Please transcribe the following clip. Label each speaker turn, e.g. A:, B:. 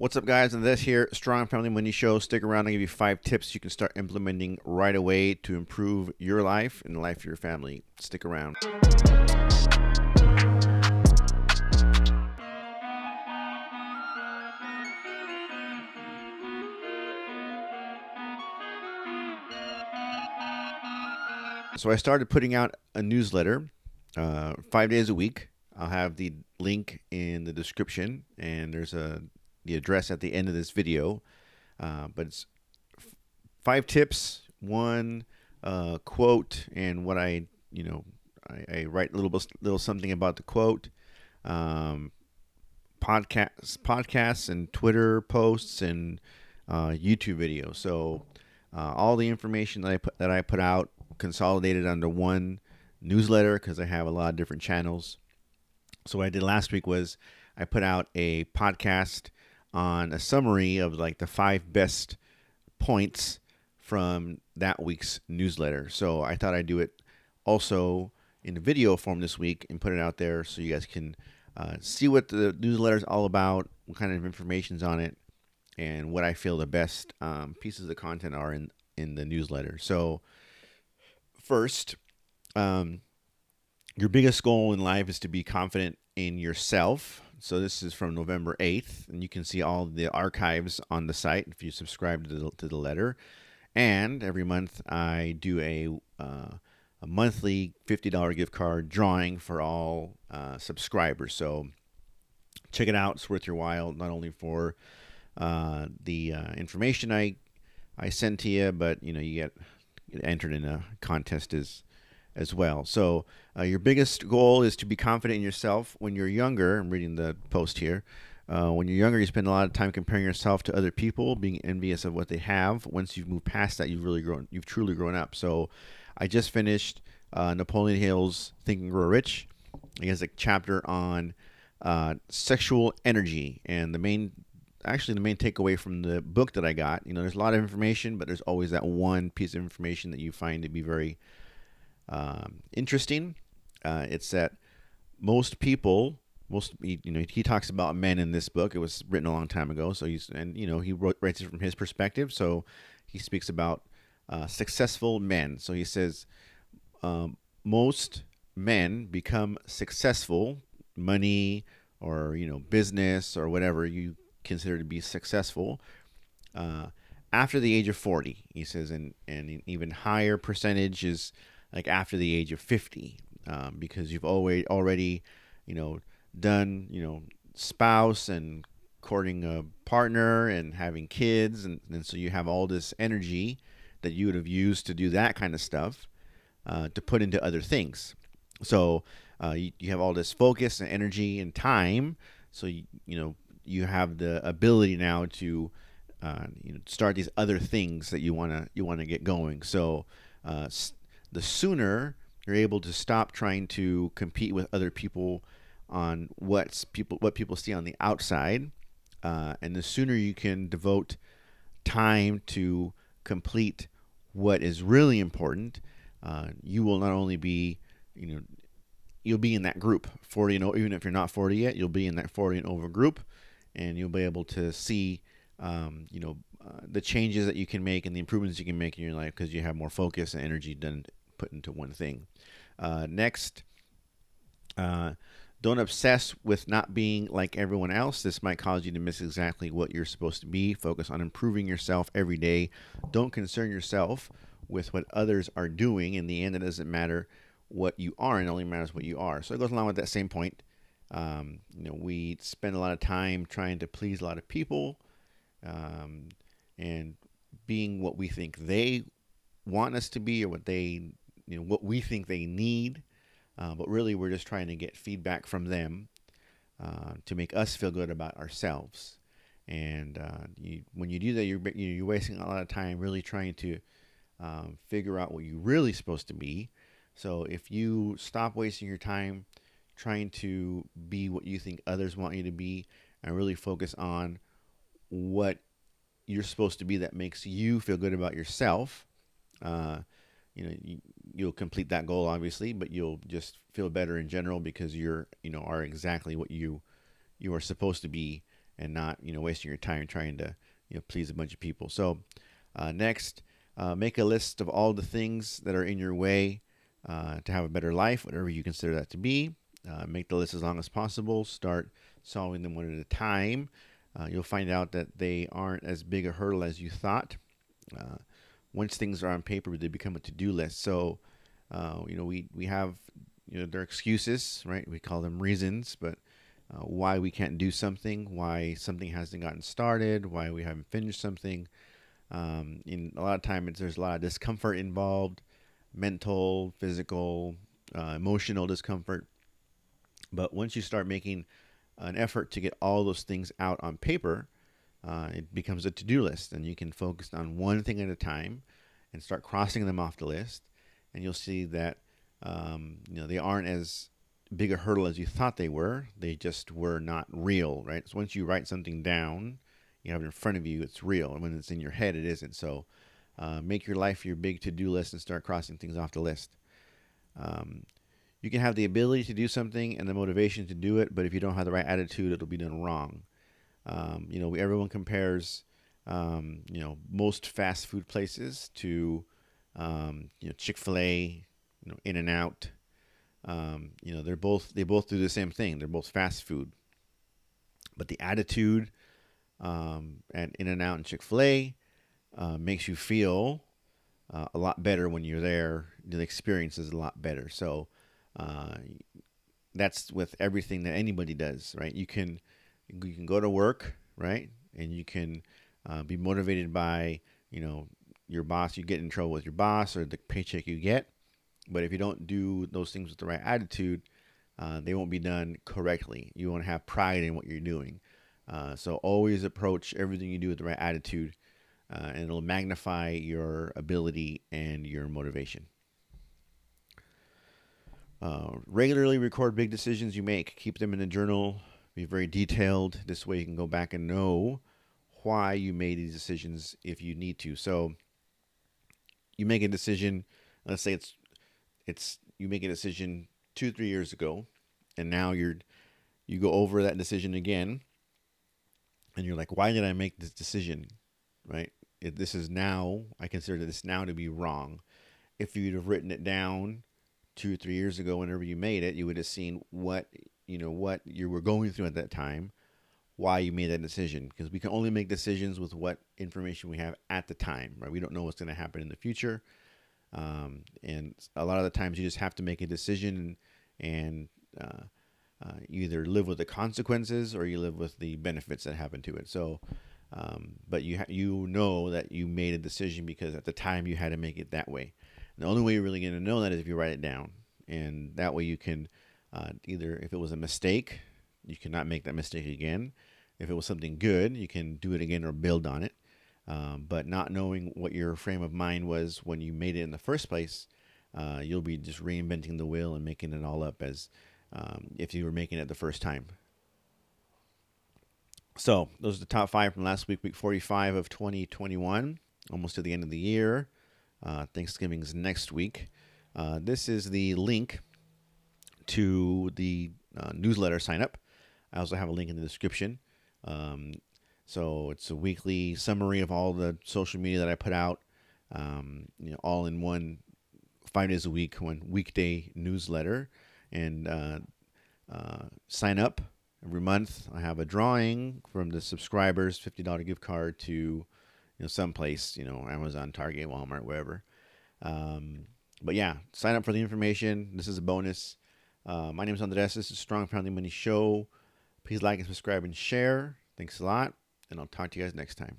A: What's up, guys? And this here Strong Family Money Show. Stick around. I'll give you five tips you can start implementing right away to improve your life and the life of your family. Stick around. So I started putting out a newsletter uh, five days a week. I'll have the link in the description, and there's a the address at the end of this video. Uh, but it's five tips, one uh, quote, and what I you know I, I write a little little something about the quote. Um, podcasts, podcasts, and Twitter posts and uh, YouTube videos. So uh, all the information that I put that I put out consolidated under one newsletter because I have a lot of different channels. So what I did last week was I put out a podcast on a summary of like the five best points from that week's newsletter. So I thought I'd do it also in video form this week and put it out there so you guys can uh, see what the newsletter is all about, what kind of information's on it, and what I feel the best um, pieces of content are in in the newsletter. So first, um, your biggest goal in life is to be confident in yourself. So this is from November 8th, and you can see all the archives on the site if you subscribe to the, to the letter. And every month I do a, uh, a monthly $50 gift card drawing for all uh, subscribers. So check it out. It's worth your while, not only for uh, the uh, information I I send to you, but you know you get entered in a contest as as well. So uh, your biggest goal is to be confident in yourself when you're younger. I'm reading the post here. Uh, when you're younger, you spend a lot of time comparing yourself to other people, being envious of what they have. Once you've moved past that, you've really grown. You've truly grown up. So, I just finished uh, Napoleon Hill's Think and Grow Rich. He has a chapter on uh, sexual energy, and the main actually the main takeaway from the book that I got. You know, there's a lot of information, but there's always that one piece of information that you find to be very um, interesting. Uh, it's that most people, most you know, he talks about men in this book. It was written a long time ago, so he's and you know he wrote, writes it from his perspective. So he speaks about uh, successful men. So he says um, most men become successful, money or you know business or whatever you consider to be successful uh, after the age of 40 he says and, and an even higher percentage is like after the age of 50 um, because you've always already you know done you know spouse and courting a partner and having kids and, and so you have all this energy that you would have used to do that kind of stuff uh, to put into other things so uh, you, you have all this focus and energy and time so you, you know you have the ability now to uh, you know start these other things that you want to you want to get going. So uh, the sooner you're able to stop trying to compete with other people on what's people what people see on the outside, uh, and the sooner you can devote time to complete what is really important, uh, you will not only be you know you'll be in that group 40 and even if you're not 40 yet you'll be in that 40 and over group and you'll be able to see, um, you know, uh, the changes that you can make and the improvements you can make in your life because you have more focus and energy done put into one thing. Uh, next, uh, don't obsess with not being like everyone else. This might cause you to miss exactly what you're supposed to be. Focus on improving yourself every day. Don't concern yourself with what others are doing. In the end, it doesn't matter what you are, it only matters what you are. So it goes along with that same point. Um, you know, we spend a lot of time trying to please a lot of people um, and being what we think they want us to be or what they, you know, what we think they need. Uh, but really, we're just trying to get feedback from them uh, to make us feel good about ourselves. And uh, you, when you do that, you're you're wasting a lot of time really trying to um, figure out what you're really supposed to be. So if you stop wasting your time trying to be what you think others want you to be and really focus on what you're supposed to be that makes you feel good about yourself. Uh, you know, you, you'll complete that goal obviously, but you'll just feel better in general because you're, you know, are exactly what you you are supposed to be and not you know wasting your time trying to you know please a bunch of people. So uh, next, uh, make a list of all the things that are in your way uh, to have a better life, whatever you consider that to be. Uh, make the list as long as possible. Start solving them one at a time. Uh, you'll find out that they aren't as big a hurdle as you thought. Uh, once things are on paper, they become a to-do list. So, you know, we we have you know their excuses, right? We call them reasons, but uh, why we can't do something, why something hasn't gotten started, why we haven't finished something. Um, in a lot of times, there's a lot of discomfort involved, mental, physical, uh, emotional discomfort. But once you start making an effort to get all those things out on paper, uh, it becomes a to-do list, and you can focus on one thing at a time and start crossing them off the list. And you'll see that um, you know they aren't as big a hurdle as you thought they were. They just were not real, right? So once you write something down, you have it in front of you, it's real. And when it's in your head, it isn't. So uh, make your life your big to do list and start crossing things off the list. Um, you can have the ability to do something and the motivation to do it, but if you don't have the right attitude, it'll be done wrong. Um, you know, everyone compares, um, you know, most fast food places to, um, you know, Chick Fil A, you know, In and Out, um, you know, they're both they both do the same thing. They're both fast food, but the attitude um, at In and Out and Chick Fil A uh, makes you feel uh, a lot better when you're there. The experience is a lot better. So uh, that's with everything that anybody does, right? You can you can go to work, right, and you can uh, be motivated by you know your boss. You get in trouble with your boss or the paycheck you get but if you don't do those things with the right attitude, uh, they won't be done correctly. You want to have pride in what you're doing. Uh, so always approach everything you do with the right attitude, uh, and it'll magnify your ability and your motivation. Uh, regularly record big decisions you make. Keep them in a journal. Be very detailed. This way, you can go back and know why you made these decisions if you need to. So, you make a decision. Let's say it's it's you make a decision two three years ago, and now you're you go over that decision again, and you're like, why did I make this decision? Right? It, this is now I consider this now to be wrong. If you'd have written it down two or three years ago, whenever you made it, you would have seen what you know what you were going through at that time, why you made that decision. Because we can only make decisions with what information we have at the time, right? We don't know what's going to happen in the future. Um, and a lot of the times you just have to make a decision and uh, uh, either live with the consequences or you live with the benefits that happen to it. So, um, but you ha- you know that you made a decision because at the time you had to make it that way. The only way you're really going to know that is if you write it down, and that way you can uh, either if it was a mistake, you cannot make that mistake again. If it was something good, you can do it again or build on it. Um, but not knowing what your frame of mind was when you made it in the first place, uh, you'll be just reinventing the wheel and making it all up as um, if you were making it the first time. So those are the top five from last week, week 45 of 2021, almost to the end of the year. Uh, Thanksgiving's next week. Uh, this is the link to the uh, newsletter sign up. I also have a link in the description. Um, so it's a weekly summary of all the social media that I put out, um, you know, all in one, five days a week, one weekday newsletter, and uh, uh, sign up every month. I have a drawing from the subscribers, fifty dollar gift card to, you know, someplace, you know, Amazon, Target, Walmart, wherever. Um, but yeah, sign up for the information. This is a bonus. Uh, my name is Andres. This is Strong Family Money Show. Please like and subscribe and share. Thanks a lot and I'll talk to you guys next time.